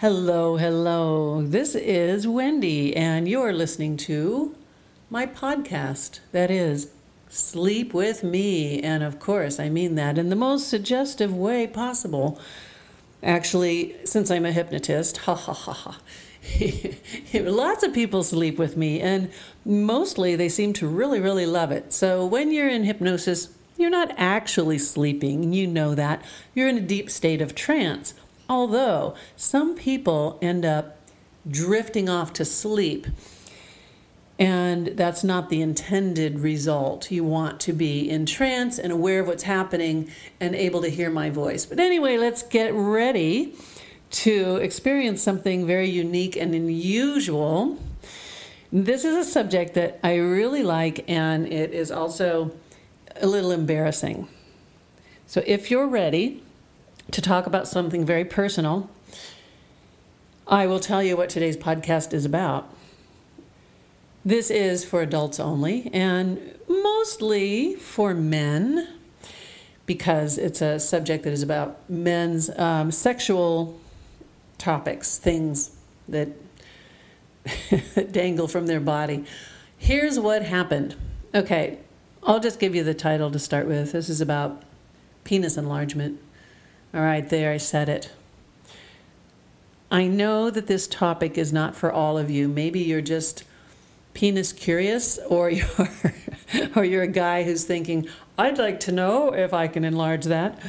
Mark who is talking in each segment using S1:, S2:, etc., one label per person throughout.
S1: Hello, hello. This is Wendi, and you're listening to my podcast that is Sleep with Me. And of course, I mean that in the most suggestive way possible. Actually, since I'm a hypnotist, ha ha ha ha. Lots of people sleep with me, and mostly they seem to really, really love it. So when you're in hypnosis, you're not actually sleeping, you know that. You're in a deep state of trance. Although some people end up drifting off to sleep, and that's not the intended result. You want to be in trance and aware of what's happening and able to hear my voice. But anyway, let's get ready to experience something very unique and unusual. This is a subject that I really like, and it is also a little embarrassing. So, if you're ready to talk about something very personal, I will tell you what today's podcast is about. This is for adults only and mostly for men because it's a subject that is about men's um, sexual topics, things that dangle from their body. Here's what happened. Okay, I'll just give you the title to start with. This is about penis enlargement. All right, there, I said it. I know that this topic is not for all of you. Maybe you're just penis curious or you're or you're a guy who's thinking, I'd like to know if I can enlarge that.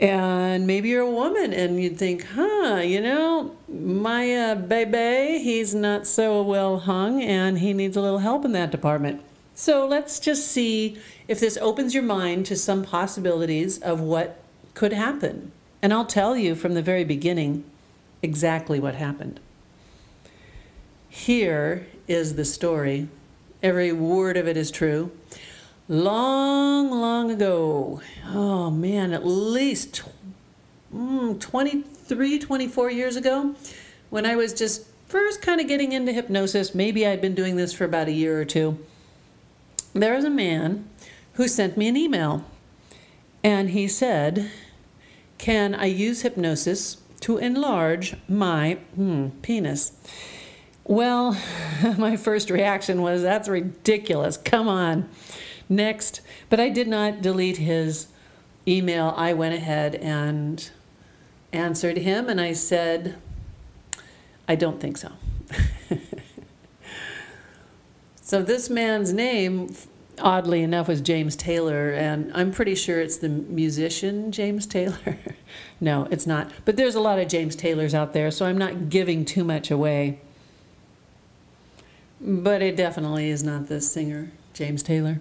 S1: And maybe you're a woman and you'd think, huh, you know, my uh, baby, he's not so well hung and he needs a little help in that department. So let's just see if this opens your mind to some possibilities of what could happen. And I'll tell you from the very beginning exactly what happened. Here is the story. Every word of it is true long, long ago. Oh man, at least mm, 23, 24 years ago, when I was just first kind of getting into hypnosis. Maybe I'd been doing this for about a year or two. There was a man who sent me an email, and he said, Can I use hypnosis to enlarge my hmm, penis? Well, my first reaction was, That's ridiculous. Come on next. But I did not delete his email. I went ahead and answered him and I said, I don't think so. so this man's name, oddly enough, was James Taylor, and I'm pretty sure it's the musician James Taylor. no, it's not. But there's a lot of James Taylors out there, so I'm not giving too much away. But it definitely is not the singer, James Taylor.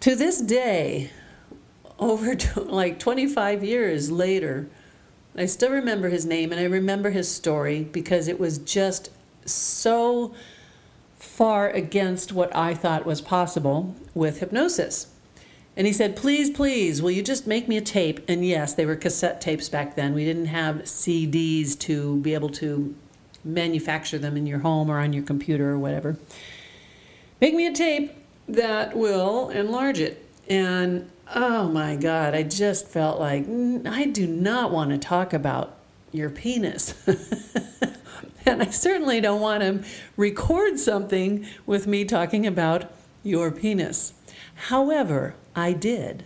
S1: To this day, over like 25 years later, I still remember his name and I remember his story because it was just so far against what I thought was possible with hypnosis. And he said, Please, please, will you just make me a tape? And yes, they were cassette tapes back then. We didn't have CDs to be able to manufacture them in your home or on your computer or whatever. Make me a tape that will enlarge it. And oh my God, I just felt like I do not want to talk about your penis. and I certainly don't want to record something with me talking about your penis. However, I did.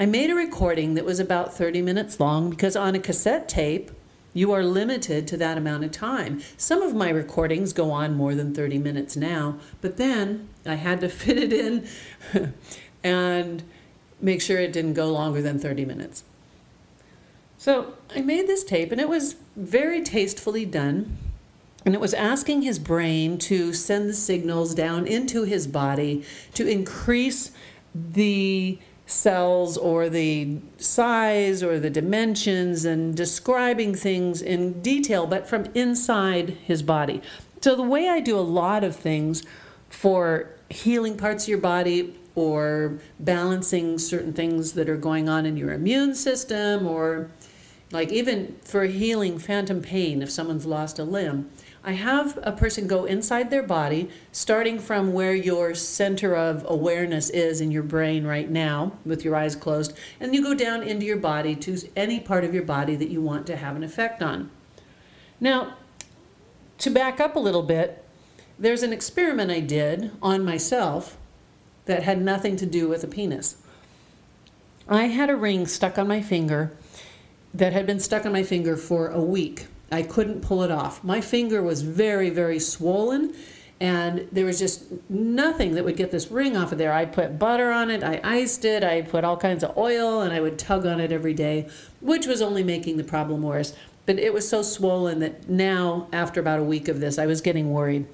S1: I made a recording that was about 30 minutes long because on a cassette tape, you are limited to that amount of time. Some of my recordings go on more than 30 minutes now, but then I had to fit it in and make sure it didn't go longer than 30 minutes. So I made this tape and it was very tastefully done. And it was asking his brain to send the signals down into his body to increase the cells or the size or the dimensions and describing things in detail, but from inside his body. So, the way I do a lot of things for healing parts of your body or balancing certain things that are going on in your immune system or like even for healing phantom pain if someone's lost a limb I have a person go inside their body, starting from where your center of awareness is in your brain right now, with your eyes closed, and you go down into your body to any part of your body that you want to have an effect on. Now, to back up a little bit, there's an experiment I did on myself that had nothing to do with a penis. I had a ring stuck on my finger that had been stuck on my finger for a week. I couldn't pull it off. My finger was very, very swollen, and there was just nothing that would get this ring off of there. I put butter on it, I iced it, I put all kinds of oil, and I would tug on it every day, which was only making the problem worse. But it was so swollen that now, after about a week of this, I was getting worried.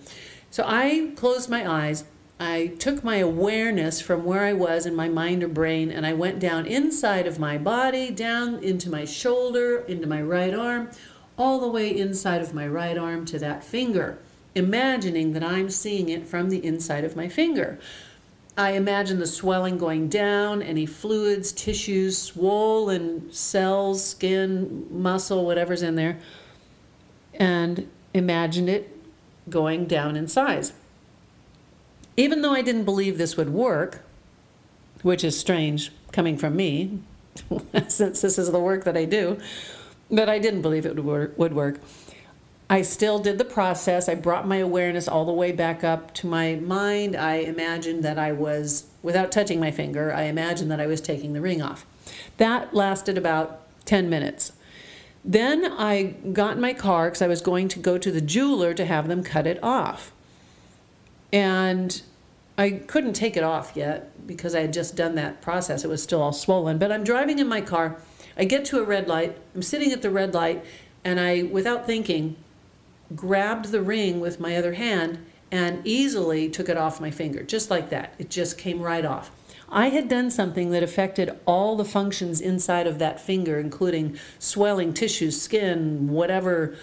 S1: So I closed my eyes. I took my awareness from where I was in my mind or brain and I went down inside of my body, down into my shoulder, into my right arm, all the way inside of my right arm to that finger, imagining that I'm seeing it from the inside of my finger. I imagine the swelling going down, any fluids, tissues, swollen cells, skin, muscle, whatever's in there, and imagine it going down in size. Even though I didn't believe this would work, which is strange coming from me, since this is the work that I do, but I didn't believe it would work. I still did the process. I brought my awareness all the way back up to my mind. I imagined that I was, without touching my finger, I imagined that I was taking the ring off. That lasted about 10 minutes. Then I got in my car because I was going to go to the jeweler to have them cut it off. And I couldn't take it off yet because I had just done that process. It was still all swollen. But I'm driving in my car I get to a red light. I'm sitting at the red light, and I, without thinking, grabbed the ring with my other hand and easily took it off my finger, just like that. It just came right off. I had done something that affected all the functions inside of that finger, including swelling tissues, skin, whatever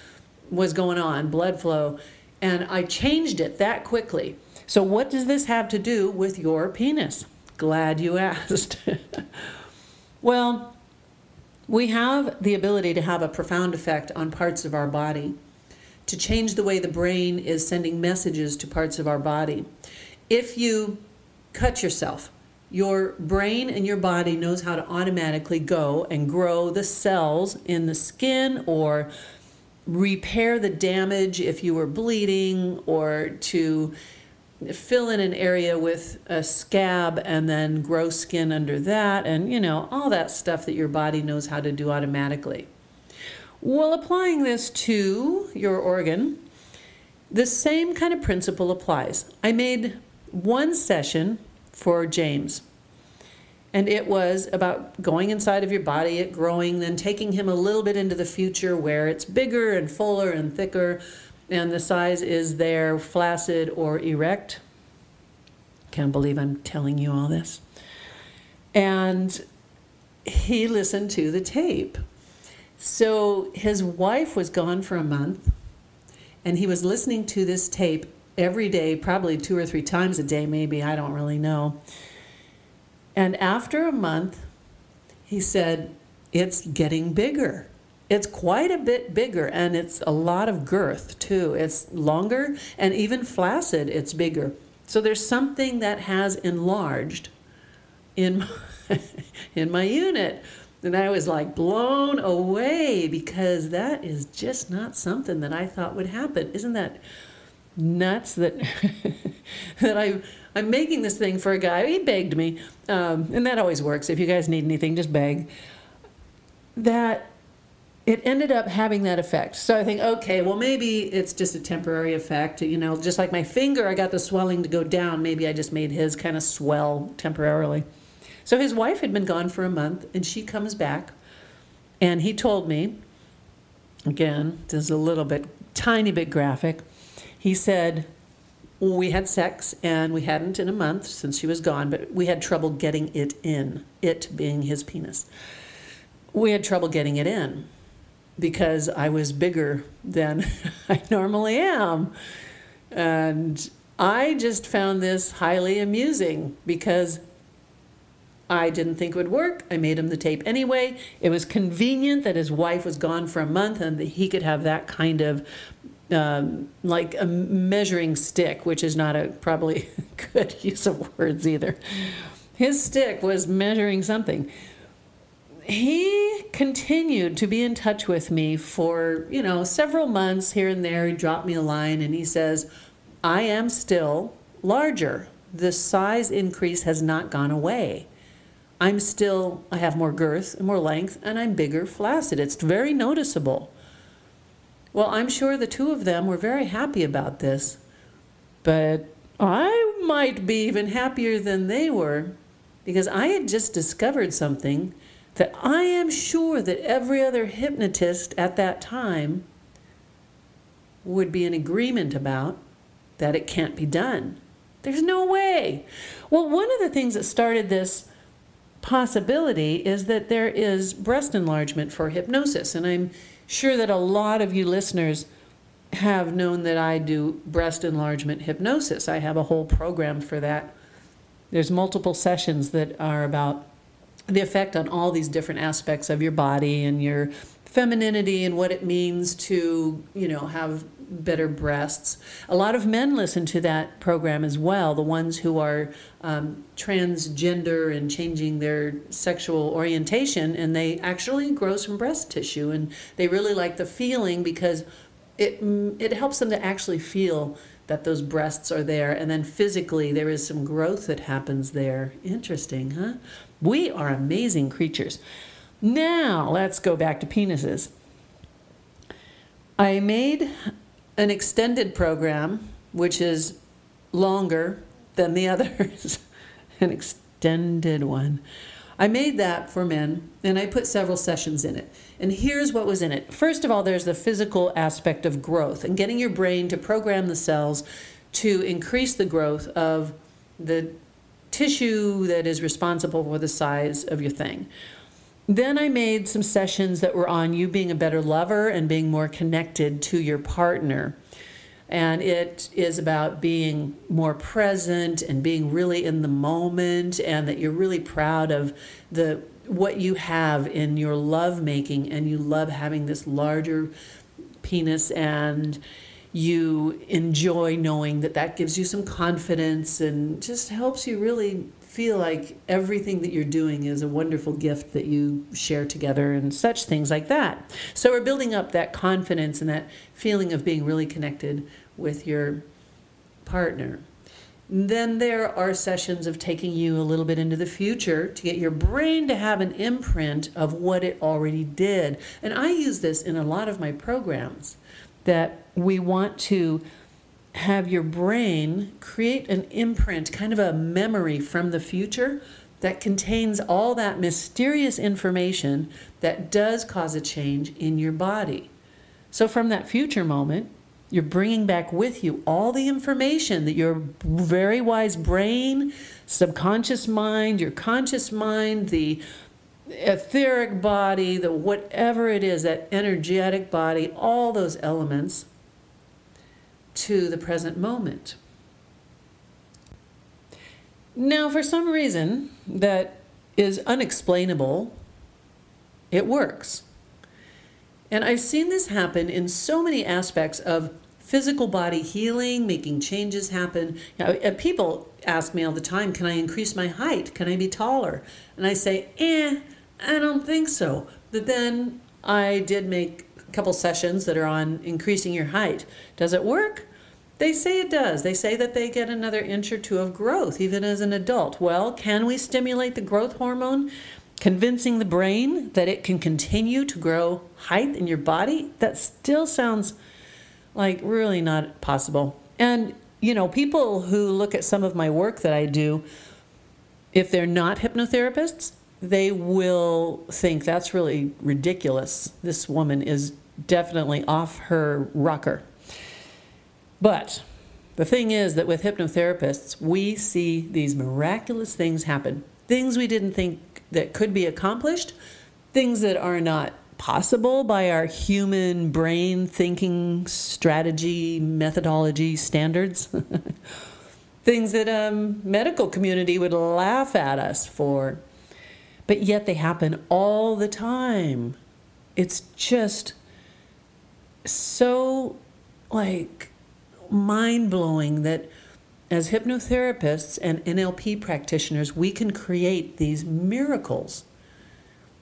S1: was going on, blood flow, and I changed it that quickly. So, what does this have to do with your penis? Glad you asked. well, we have the ability to have a profound effect on parts of our body, to change the way the brain is sending messages to parts of our body. If you cut yourself, your brain and your body knows how to automatically go and grow the cells in the skin or repair the damage if you were bleeding or to fill in an area with a scab and then grow skin under that, and you know, all that stuff that your body knows how to do automatically. Well, applying this to your organ, the same kind of principle applies. I made one session for James, and it was about going inside of your body, it growing, then taking him a little bit into the future where it's bigger and fuller and thicker, and the size is there flaccid or erect. Can't believe I'm telling you all this. And he listened to the tape. So his wife was gone for a month, and he was listening to this tape every day, probably two or three times a day, maybe, I don't really know. And after a month, he said, It's getting bigger. It's quite a bit bigger and it's a lot of girth too. It's longer and even flaccid, it's bigger. So there's something that has enlarged in my, in my unit. And I was like blown away because that is just not something that I thought would happen. Isn't that nuts that that I I'm making this thing for a guy. He begged me, um, and that always works. If you guys need anything, just beg. That it ended up having that effect. So I think, okay, well, maybe it's just a temporary effect. You know, just like my finger, I got the swelling to go down. Maybe I just made his kind of swell temporarily. So his wife had been gone for a month, and she comes back, and he told me, again, this is a little bit, tiny bit graphic. He said, we had sex and we hadn't in a month since she was gone, but we had trouble getting it in, it being his penis. We had trouble getting it in because I was bigger than I normally am. And I just found this highly amusing because I didn't think it would work. I made him the tape anyway. It was convenient that his wife was gone for a month and that he could have that kind of um, like a measuring stick, which is not a probably good use of words either. His stick was measuring something. He continued to be in touch with me for, you know, several months here and there. He dropped me a line and he says, I am still larger. The size increase has not gone away. I'm still, I have more girth and more length, and I'm bigger, flaccid. It's very noticeable. Well, I'm sure the two of them were very happy about this, but I might be even happier than they were because I had just discovered something that I am sure that every other hypnotist at that time would be in agreement about that it can't be done. There's no way. Well, one of the things that started this possibility is that there is breast enlargement for hypnosis, and I'm sure that a lot of you listeners have known that I do breast enlargement hypnosis. I have a whole program for that. There's multiple sessions that are about the effect on all these different aspects of your body and your femininity and what it means to, you know, have better breasts. A lot of men listen to that program as well, the ones who are um, transgender and changing their sexual orientation, and they actually grow some breast tissue, and they really like the feeling because it it helps them to actually feel that those breasts are there, and then physically there is some growth that happens there. Interesting, huh? We are amazing creatures. Now let's go back to penises. I made an extended program, which is longer than the others, an extended one. I made that for men and I put several sessions in it. And here's what was in it. First of all, there's the physical aspect of growth and getting your brain to program the cells to increase the growth of the tissue that is responsible for the size of your thing. Then I made some sessions that were on you being a better lover and being more connected to your partner. And it is about being more present and being really in the moment, and that you're really proud of the what you have in your love making, and you love having this larger penis, and you enjoy knowing that that gives you some confidence and just helps you really feel like everything that you're doing is a wonderful gift that you share together and such things like that. So we're building up that confidence and that feeling of being really connected with your partner. Then there are sessions of taking you a little bit into the future to get your brain to have an imprint of what it already did. And I use this in a lot of my programs that we want to have your brain create an imprint, kind of a memory from the future that contains all that mysterious information that does cause a change in your body. So, from that future moment, you're bringing back with you all the information that your very wise brain, subconscious mind, your conscious mind, the etheric body, the whatever it is, that energetic body, all those elements to the present moment. Now, for some reason that is unexplainable, it works. And I've seen this happen in so many aspects of physical body healing, making changes happen. You know, uh, people ask me all the time, can I increase my height? Can I be taller? And I say, eh, I don't think so. But then I did make a couple sessions that are on increasing your height. Does it work? They say it does. They say that they get another inch or two of growth even as an adult. Well, can we stimulate the growth hormone, convincing the brain that it can continue to grow height in your body? That still sounds like really not possible. And, you know, people who look at some of my work that I do, if they're not hypnotherapists, they will think that's really ridiculous. This woman is definitely off her rocker. But the thing is that with hypnotherapists, we see these miraculous things happen. Things we didn't think that could be accomplished, things that are not possible by our human brain thinking strategy methodology standards things that um, medical community would laugh at us for but yet they happen all the time. It's just so like mind blowing that as hypnotherapists and NLP practitioners, we can create these miracles.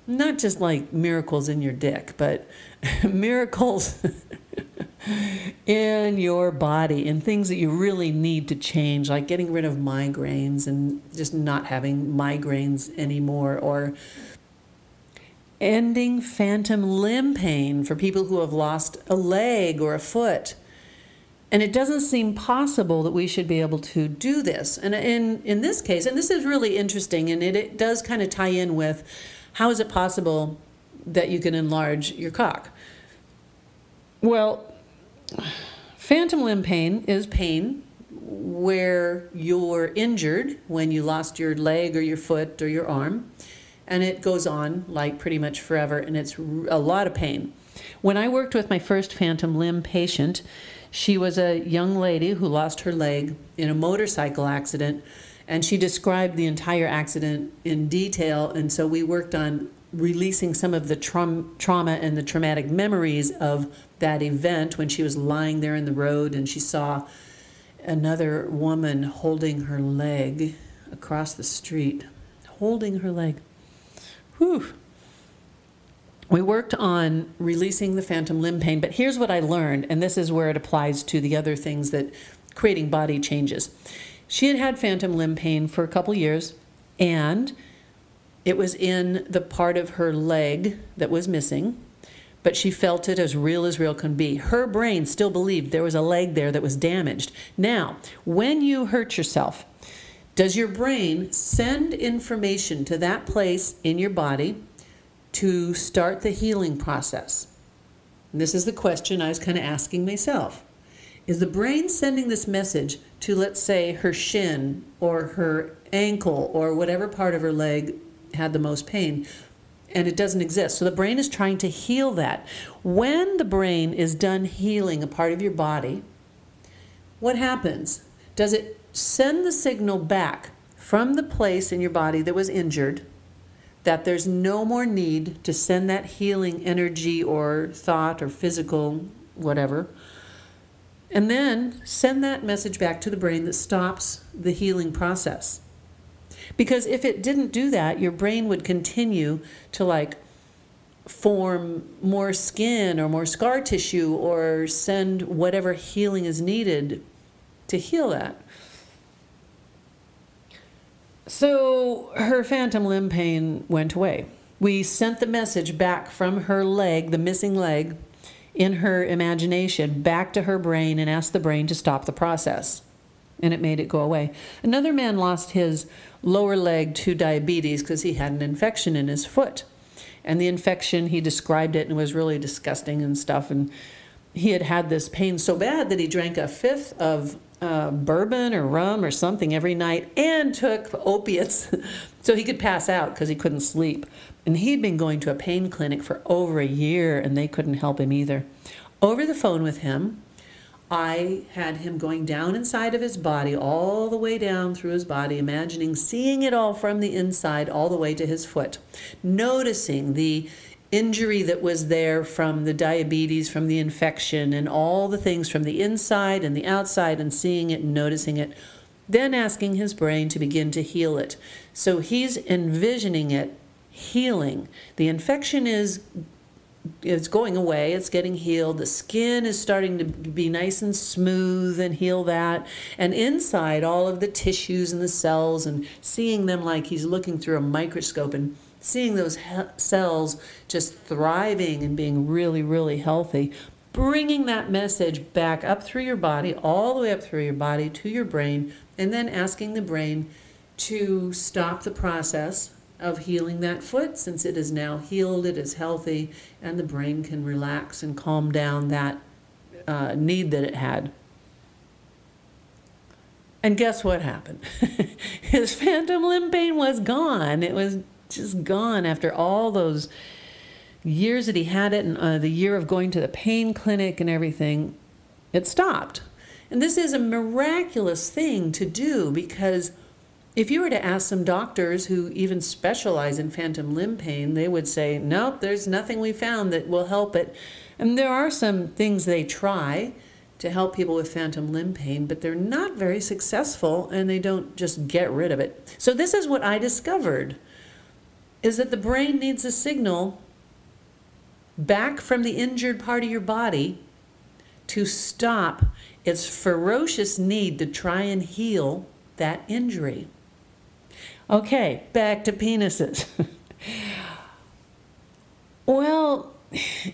S1: Not just like miracles in your dick, but miracles in your body and things that you really need to change, like getting rid of migraines and just not having migraines anymore, or ending phantom limb pain for people who have lost a leg or a foot. And it doesn't seem possible that we should be able to do this. And in, in this case, and this is really interesting, and it, it does kind of tie in with how is it possible that you can enlarge your cock? Well, phantom limb pain is pain where you're injured when you lost your leg or your foot or your arm, and it goes on like pretty much forever, and it's a lot of pain. When I worked with my first phantom limb patient, she was a young lady who lost her leg in a motorcycle accident, and she described the entire accident in detail. And so we worked on releasing some of the tra- trauma and the traumatic memories of that event when she was lying there in the road and she saw another woman holding her leg across the street, holding her leg. Whew we worked on releasing the phantom limb pain, but here's what I learned, and this is where it applies to the other things that creating body changes. She had had phantom limb pain for a couple years, and it was in the part of her leg that was missing, but she felt it as real as real can be. Her brain still believed there was a leg there that was damaged. Now, when you hurt yourself, does your brain send information to that place in your body to start the healing process? And this is the question I was kind of asking myself. Is the brain sending this message to, let's say, her shin or her ankle or whatever part of her leg had the most pain? And it doesn't exist. So the brain is trying to heal that. When the brain is done healing a part of your body, what happens? Does it send the signal back from the place in your body that was injured that there's no more need to send that healing energy or thought or physical whatever. And then send that message back to the brain that stops the healing process. Because if it didn't do that, your brain would continue to like form more skin or more scar tissue or send whatever healing is needed to heal that. So her phantom limb pain went away. We sent the message back from her leg, the missing leg, in her imagination back to her brain and asked the brain to stop the process. And it made it go away. Another man lost his lower leg to diabetes because he had an infection in his foot. And the infection, he described it and was really disgusting and stuff. And he had had this pain so bad that he drank a fifth of uh, bourbon or rum or something every night and took opiates so he could pass out because he couldn't sleep. And he'd been going to a pain clinic for over a year and they couldn't help him either. Over the phone with him, I had him going down inside of his body, all the way down through his body, imagining seeing it all from the inside, all the way to his foot, noticing the injury that was there from the diabetes, from the infection, and all the things from the inside and the outside, and seeing it and noticing it, then asking his brain to begin to heal it. So he's envisioning it healing. The infection is it's going away, it's getting healed. The skin is starting to be nice and smooth and heal that. And inside, all of the tissues and the cells, and seeing them like he's looking through a microscope and seeing those he- cells just thriving and being really, really healthy, bringing that message back up through your body, all the way up through your body to your brain, and then asking the brain to stop the process of healing that foot since it is now healed, it is healthy, and the brain can relax and calm down that uh, need that it had. And guess what happened? His phantom limb pain was gone. It was just gone after all those years that he had it and uh, the year of going to the pain clinic and everything. It stopped. And this is a miraculous thing to do because if you were to ask some doctors who even specialize in phantom limb pain, they would say, nope, there's nothing we found that will help it. And there are some things they try to help people with phantom limb pain, but they're not very successful and they don't just get rid of it. So this is what I discovered is that the brain needs a signal back from the injured part of your body to stop its ferocious need to try and heal that injury. Okay, back to penises. well,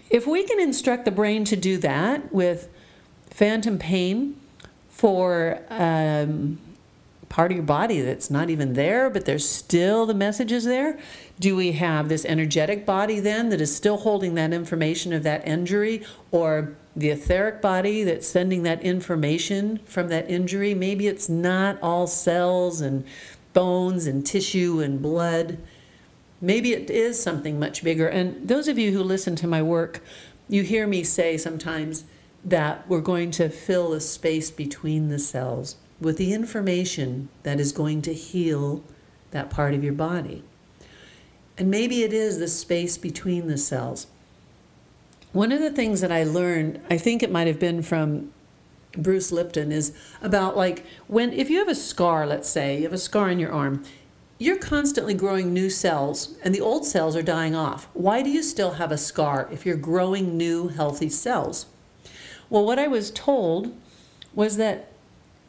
S1: if we can instruct the brain to do that with phantom pain for um, part of your body that's not even there, but there's still the messages there? Do we have this energetic body then that is still holding that information of that injury, or the etheric body that's sending that information from that injury? Maybe it's not all cells and bones and tissue and blood. Maybe it is something much bigger. And those of you who listen to my work, you hear me say sometimes that we're going to fill the space between the cells with the information that is going to heal that part of your body. And maybe it is the space between the cells. One of the things that I learned, I think it might have been from Bruce Lipton, is about like when, if you have a scar, let's say, you have a scar in your arm, you're constantly growing new cells and the old cells are dying off. Why do you still have a scar if you're growing new healthy cells? Well, what I was told was that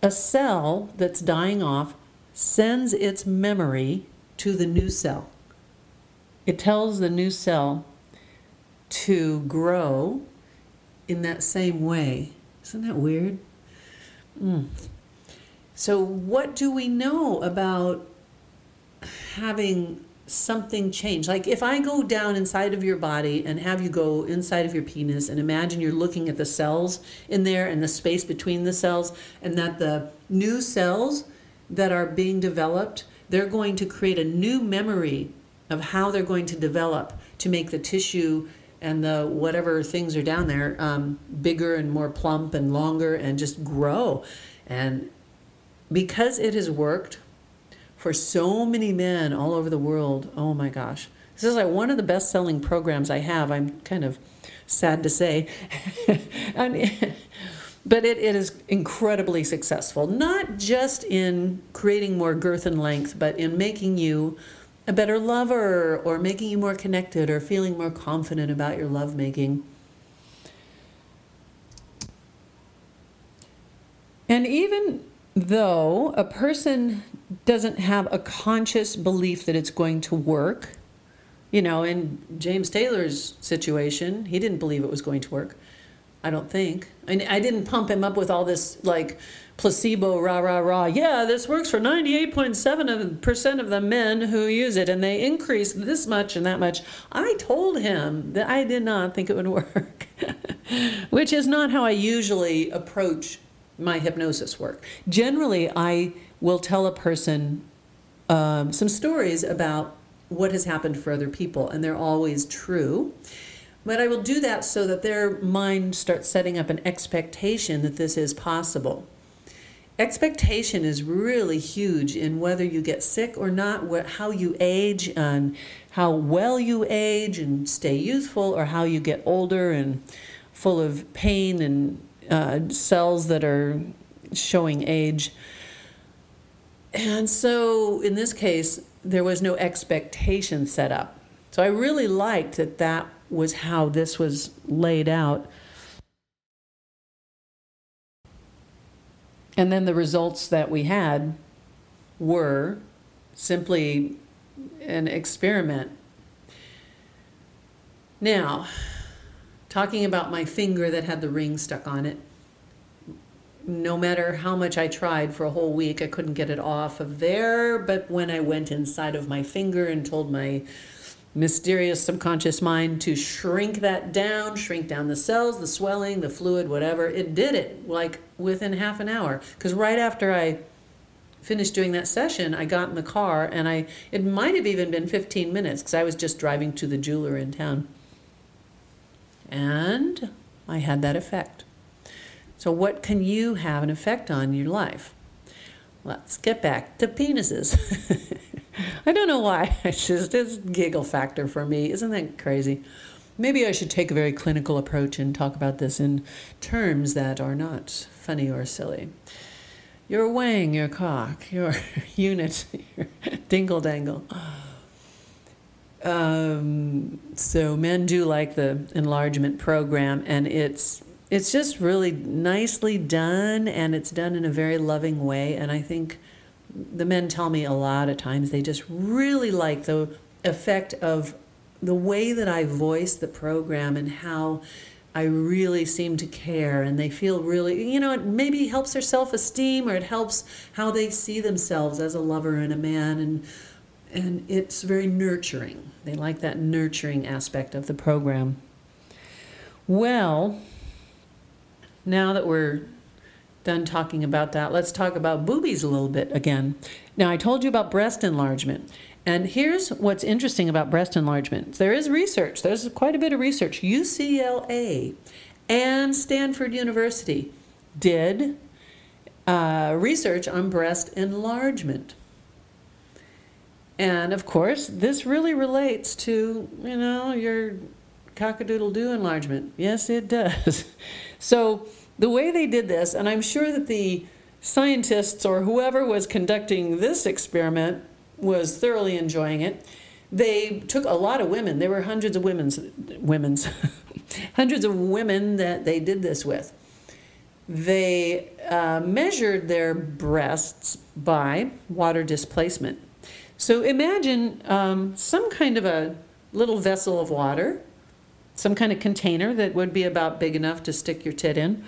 S1: a cell that's dying off sends its memory to the new cell. It tells the new cell to grow in that same way. Isn't that weird? Mm. So, what do we know about having something change. Like if I go down inside of your body and have you go inside of your penis and imagine you're looking at the cells in there and the space between the cells, and that the new cells that are being developed, they're going to create a new memory of how they're going to develop to make the tissue and the whatever things are down there um, bigger and more plump and longer and just grow. And because it has worked for so many men all over the world. Oh my gosh. This is like one of the best selling programs I have. I'm kind of sad to say. but it, it is incredibly successful, not just in creating more girth and length, but in making you a better lover or making you more connected or feeling more confident about your lovemaking. And even though a person doesn't have a conscious belief that it's going to work, you know, in James Taylor's situation, he didn't believe it was going to work. I don't think. I, I didn't pump him up with all this like placebo rah rah rah. Yeah, this works for 98.7% of the men who use it and they increase this much and that much. I told him that I did not think it would work, which is not how I usually approach my hypnosis work. Generally, I will tell a person um, some stories about what has happened for other people, and they're always true. But I will do that so that their mind starts setting up an expectation that this is possible. Expectation is really huge in whether you get sick or not, what, how you age, and how well you age and stay youthful, or how you get older and full of pain and uh, cells that are showing age. And so in this case, there was no expectation set up. So I really liked that that was how this was laid out. And then the results that we had were simply an experiment. Now, talking about my finger that had the ring stuck on it. No matter how much I tried for a whole week, I couldn't get it off of there. But when I went inside of my finger and told my mysterious subconscious mind to shrink that down, shrink down the cells, the swelling, the fluid, whatever, it did it like within half an hour. Because right after I finished doing that session, I got in the car and I, it might have even been 15 minutes because I was just driving to the jeweler in town. And I had that effect. So, what can you have an effect on in your life? Let's get back to penises. I don't know why. It's just it's giggle factor for me. Isn't that crazy? maybe I should take a very clinical approach and talk about this in terms that are not funny or silly. Your wang, your cock, your unit, your dingle dangle. Um, so men do like the enlargement program, and it's it's just really nicely done, and it's done in a very loving way. And I think the men tell me a lot of times they just really like the effect of the way that I voice the program and how I really seem to care and they feel really, you know, it maybe helps their self esteem or it helps how they see themselves as a lover and a man and and it's very nurturing. They like that nurturing aspect of the program. Well, now that we're done talking about that, let's talk about boobies a little bit again. Now, I told you about breast enlargement. And here's what's interesting about breast enlargement there is research, there's quite a bit of research. UCLA and Stanford University did uh, research on breast enlargement. And of course, this really relates to, you know, your cockadoodle doo enlargement. Yes, it does. So, the way they did this, and I'm sure that the scientists or whoever was conducting this experiment was thoroughly enjoying it. They took a lot of women. There were hundreds of women's women's hundreds of women that they did this with. They uh, measured their breasts by water displacement. So imagine um, some kind of a little vessel of water, some kind of container that would be about big enough to stick your tit in.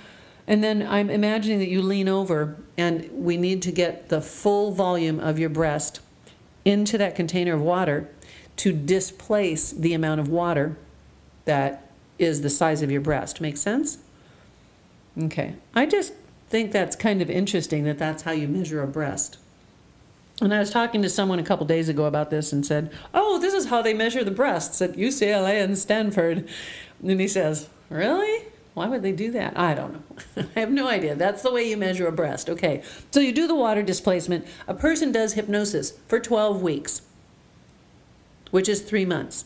S1: And then I'm imagining that you lean over and we need to get the full volume of your breast into that container of water to displace the amount of water that is the size of your breast. Make sense? Okay. I just think that's kind of interesting that that's how you measure a breast. And I was talking to someone a couple days ago about this and said, Oh, this is how they measure the breasts at UCLA and Stanford. And he says, Really? Why would they do that? I don't know. I have no idea. That's the way you measure a breast. Okay. So you do the water displacement. A person does hypnosis for 12 weeks, which is three months.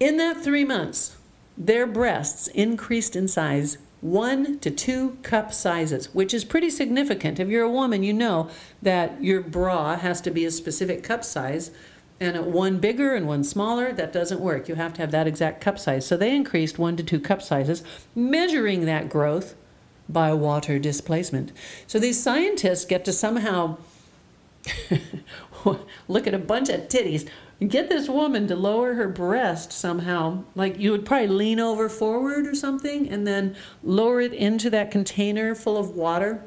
S1: In that three months, their breasts increased in size one to two cup sizes, which is pretty significant. If you're a woman, you know that your bra has to be a specific cup size and one bigger and one smaller, that doesn't work. You have to have that exact cup size. So they increased one to two cup sizes, measuring that growth by water displacement. So these scientists get to somehow look at a bunch of titties get this woman to lower her breast somehow like you would probably lean over forward or something and then lower it into that container full of water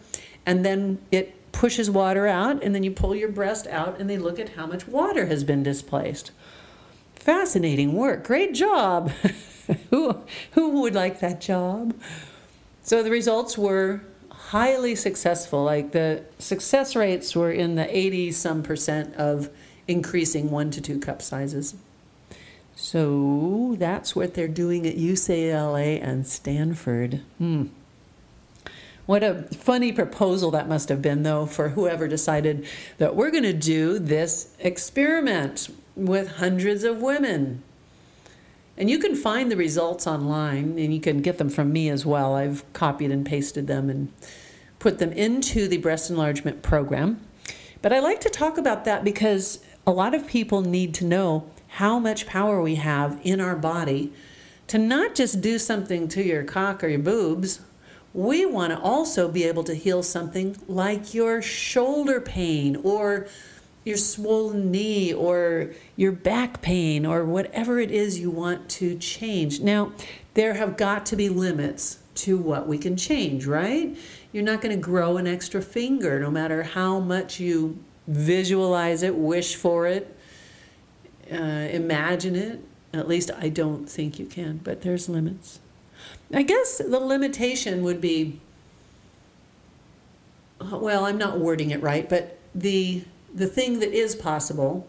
S1: and then it pushes water out, and then you pull your breast out, and they look at how much water has been displaced. Fascinating work. Great job. who, who would like that job? So the results were highly successful. Like the success rates were in the 80 some percent of increasing one to two cup sizes. So that's what they're doing at UCLA and Stanford. Hmm. What a funny proposal that must have been, though, for whoever decided that we're going to do this experiment with hundreds of women. And you can find the results online, and you can get them from me as well. I've copied and pasted them and put them into the breast enlargement program. But I like to talk about that because a lot of people need to know how much power we have in our body to not just do something to your cock or your boobs we want to also be able to heal something like your shoulder pain or your swollen knee or your back pain or whatever it is you want to change. Now, there have got to be limits to what we can change, right? You're not going to grow an extra finger no matter how much you visualize it, wish for it, uh, imagine it. At least I don't think you can, but there's limits. I guess the limitation would be uh, well, I'm not wording it right, but the the thing that is possible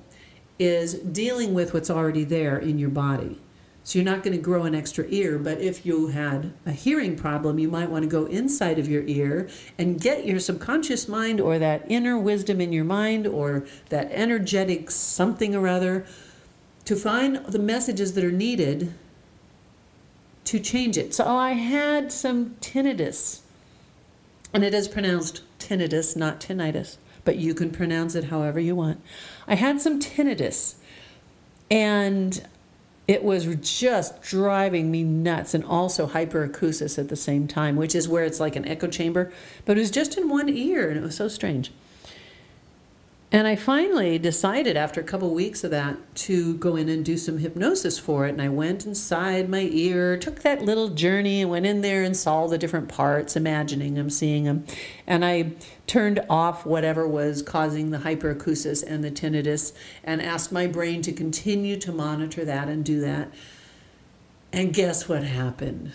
S1: is dealing with what's already there in your body. So you're not going to grow an extra ear, but if you had a hearing problem, you might want to go inside of your ear and get your subconscious mind or that inner wisdom in your mind or that energetic something or other to find the messages that are needed to change it. So oh, I had some tinnitus. And it is pronounced tinnitus, not tinnitus, but you can pronounce it however you want. I had some tinnitus. And it was just driving me nuts and also hyperacusis at the same time, which is where it's like an echo chamber, but it was just in one ear and it was so strange. And I finally decided after a couple weeks of that to go in and do some hypnosis for it. And I went inside my ear, took that little journey, and went in there and saw all the different parts, imagining them, seeing them. And I turned off whatever was causing the hyperacusis and the tinnitus and asked my brain to continue to monitor that and do that. And guess what happened?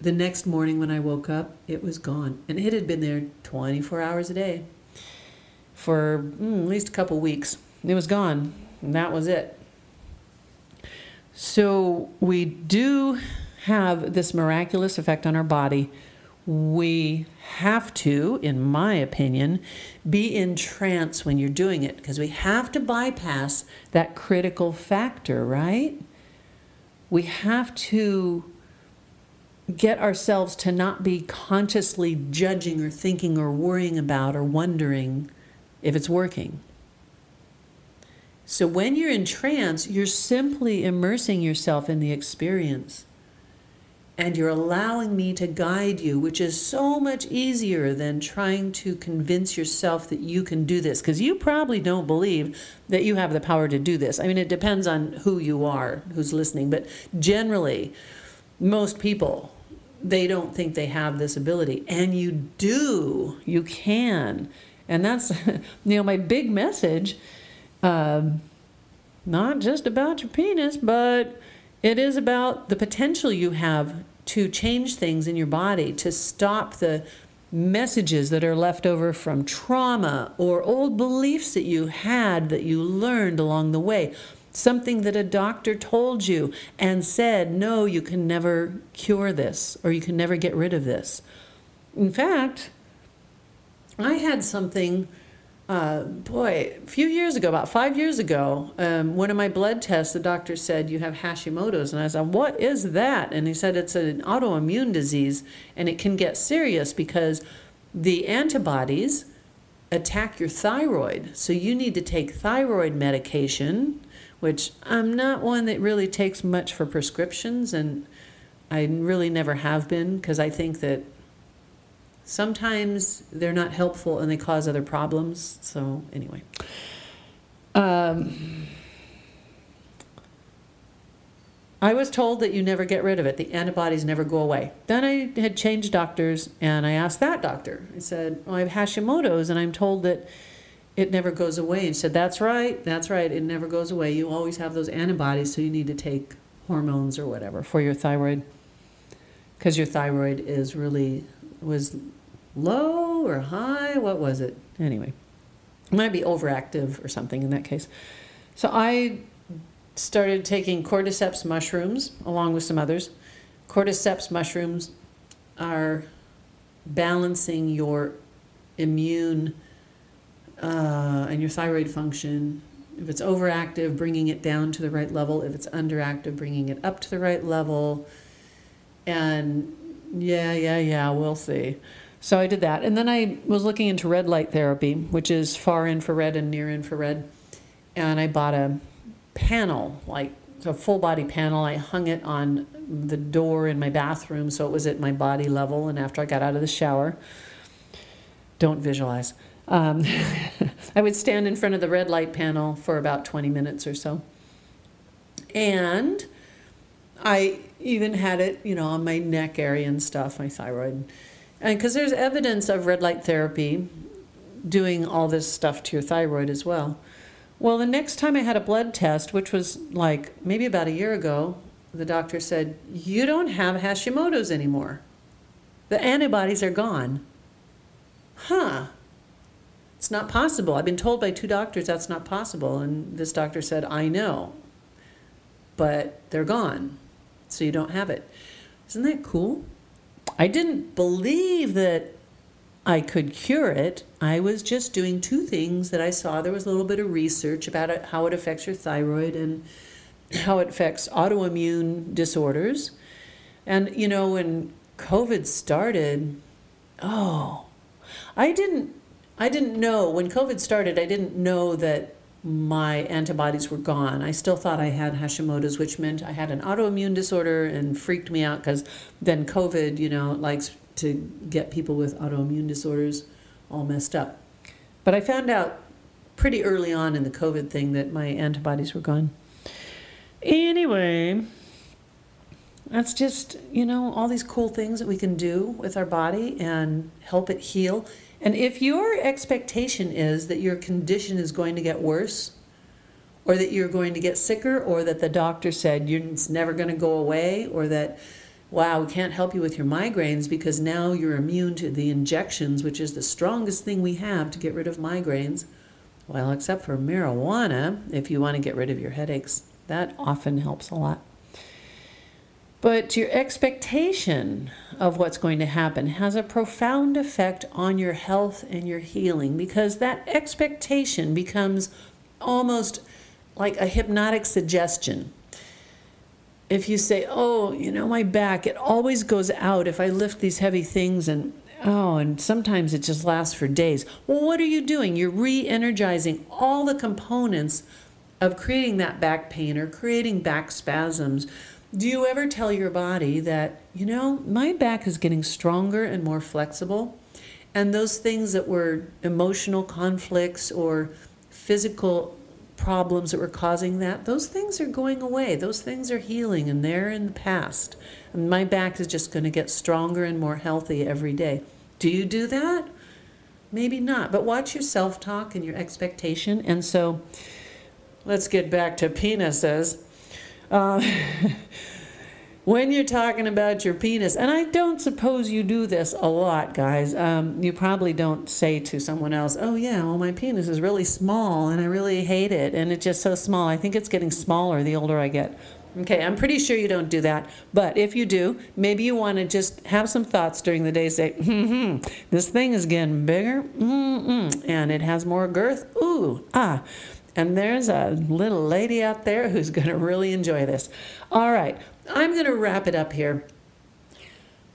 S1: The next morning when I woke up, it was gone. And it had been there 24 hours a day for mm, at least a couple weeks. It was gone, and that was it. So we do have this miraculous effect on our body. We have to, in my opinion, be in trance when you're doing it because we have to bypass that critical factor, right? We have to get ourselves to not be consciously judging or thinking or worrying about or wondering if it's working. So when you're in trance, you're simply immersing yourself in the experience. And you're allowing me to guide you, which is so much easier than trying to convince yourself that you can do this. Because you probably don't believe that you have the power to do this. I mean, it depends on who you are, who's listening. But generally, most people, they don't think they have this ability. And you do, you can. And that's, you know, my big message, um, not just about your penis, but it is about the potential you have to change things in your body, to stop the messages that are left over from trauma or old beliefs that you had that you learned along the way. Something that a doctor told you and said, no, you can never cure this or you can never get rid of this. In fact, I had something, uh, boy, a few years ago, about five years ago, um, one of my blood tests, the doctor said, You have Hashimoto's. And I said, What is that? And he said, It's an autoimmune disease and it can get serious because the antibodies attack your thyroid. So you need to take thyroid medication, which I'm not one that really takes much for prescriptions. And I really never have been because I think that Sometimes they're not helpful and they cause other problems. So, anyway. Um, I was told that you never get rid of it. The antibodies never go away. Then I had changed doctors and I asked that doctor. I said, well, I have Hashimoto's and I'm told that it never goes away. And he said, That's right, that's right, it never goes away. You always have those antibodies, so you need to take hormones or whatever for your thyroid. Because your thyroid is really was low or high. What was it? Anyway, might be overactive or something in that case. So I started taking cordyceps mushrooms along with some others. Cordyceps mushrooms are balancing your immune uh, and your thyroid function. If it's overactive, bringing it down to the right level. If it's underactive, bringing it up to the right level. And yeah, yeah, yeah, we'll see. So I did that. And then I was looking into red light therapy, which is far infrared and near infrared. And I bought a panel, like a full body panel. I hung it on the door in my bathroom so it was at my body level. And after I got out of the shower, don't visualize. Um, I would stand in front of the red light panel for about 20 minutes or so. And I even had it, you know, on my neck area and stuff, my thyroid. And because there's evidence of red light therapy doing all this stuff to your thyroid as well. Well, the next time I had a blood test, which was like maybe about a year ago, the doctor said, You don't have Hashimoto's anymore. The antibodies are gone. Huh. It's not possible. I've been told by two doctors that's not possible. And this doctor said, I know. But they're gone. So you don't have it. Isn't that cool? I didn't believe that I could cure it. I was just doing two things that I saw. There was a little bit of research about it, how it affects your thyroid and how it affects autoimmune disorders. And, you know, when COVID started, oh, I didn't, I didn't know when COVID started, I didn't know that my antibodies were gone. I still thought I had Hashimoto's, which meant I had an autoimmune disorder and freaked me out because then COVID, you know, likes to get people with autoimmune disorders all messed up. But I found out pretty early on in the COVID thing that my antibodies were gone. Anyway, that's just, you know, all these cool things that we can do with our body and help it heal. And if your expectation is that your condition is going to get worse, or that you're going to get sicker, or that the doctor said it's never going to go away, or that, wow, we can't help you with your migraines because now you're immune to the injections, which is the strongest thing we have to get rid of migraines. Well, except for marijuana, if you want to get rid of your headaches, that often helps a lot. But your expectation of what's going to happen has a profound effect on your health and your healing because that expectation becomes almost like a hypnotic suggestion. If you say, Oh, you know, my back, it always goes out if I lift these heavy things, and oh, and sometimes it just lasts for days. Well, what are you doing? You're re energizing all the components of creating that back pain or creating back spasms do you ever tell your body that, you know, my back is getting stronger and more flexible? And those things that were emotional conflicts or physical problems that were causing that, those things are going away. Those things are healing and they're in the past. And my back is just going to get stronger and more healthy every day. Do you do that? Maybe not, but watch your self talk and your expectation. And so let's get back to penises. Uh, when you're talking about your penis, and I don't suppose you do this a lot, guys, um, you probably don't say to someone else, Oh, yeah, well, my penis is really small and I really hate it, and it's just so small. I think it's getting smaller the older I get. Okay, I'm pretty sure you don't do that. But if you do, maybe you want to just have some thoughts during the day. Say, hmm, this thing is getting bigger, mm-mm, and it has more girth. Ooh, ah. And there's a little lady out there who's going to really enjoy this. All right, I'm going to wrap it up here.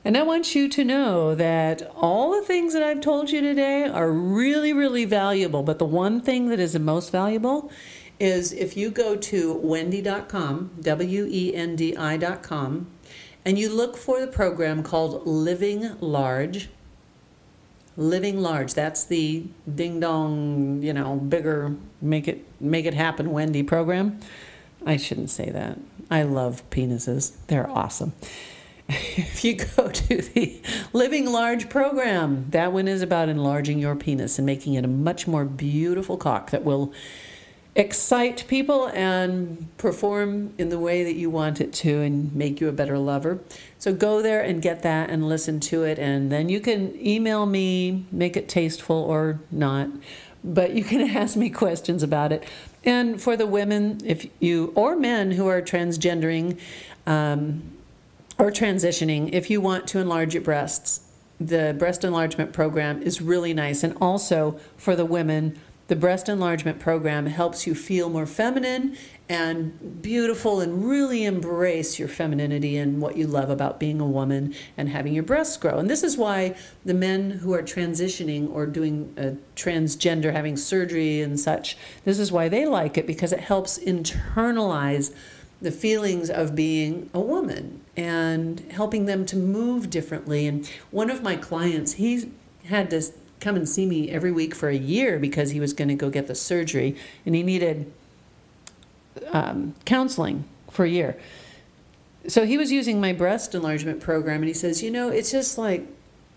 S1: And I want you to know that all the things that I've told you today are really, really valuable. But the one thing that is the most valuable is if you go to wendi.com, W E N D I.com, and you look for the program called Living Large living large. That's the ding dong you know bigger make it make it happen Wendi program. I shouldn't say that. I love penises. They're awesome. If you go to the living large program that one is about enlarging your penis and making it a much more beautiful cock that will excite people and perform in the way that you want it to and make you a better lover. So go there and get that and listen to it. And then you can email me, make it tasteful or not, but you can ask me questions about it. And for the women, if you or men who are transgendering um, or transitioning, if you want to enlarge your breasts, the breast enlargement program is really nice. And also for the women, the breast enlargement program helps you feel more feminine and beautiful and really embrace your femininity and what you love about being a woman and having your breasts grow. And this is why the men who are transitioning or doing a transgender, having surgery and such, this is why they like it because it helps internalize the feelings of being a woman and helping them to move differently. And one of my clients, he had this come and see me every week for a year because he was going to go get the surgery and he needed um, counseling for a year. So he was using my breast enlargement program and he says, You know, it's just like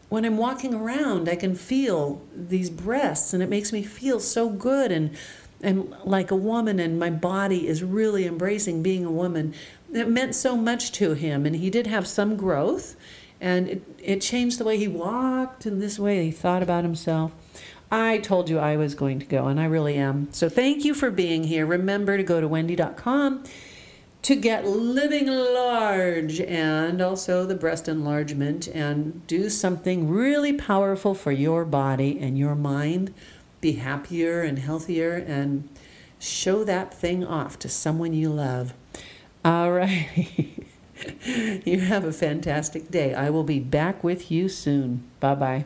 S1: when I'm walking around, I can feel these breasts and it makes me feel so good and and like a woman and my body is really embracing being a woman. It meant so much to him and he did have some growth and it, it changed the way he walked and this way he thought about himself. I told you I was going to go, and I really am. So thank you for being here. Remember to go to wendi.com to get living large and also the breast enlargement and do something really powerful for your body and your mind. Be happier and healthier and show that thing off to someone you love. All right. you have a fantastic day. I will be back with you soon. Bye bye.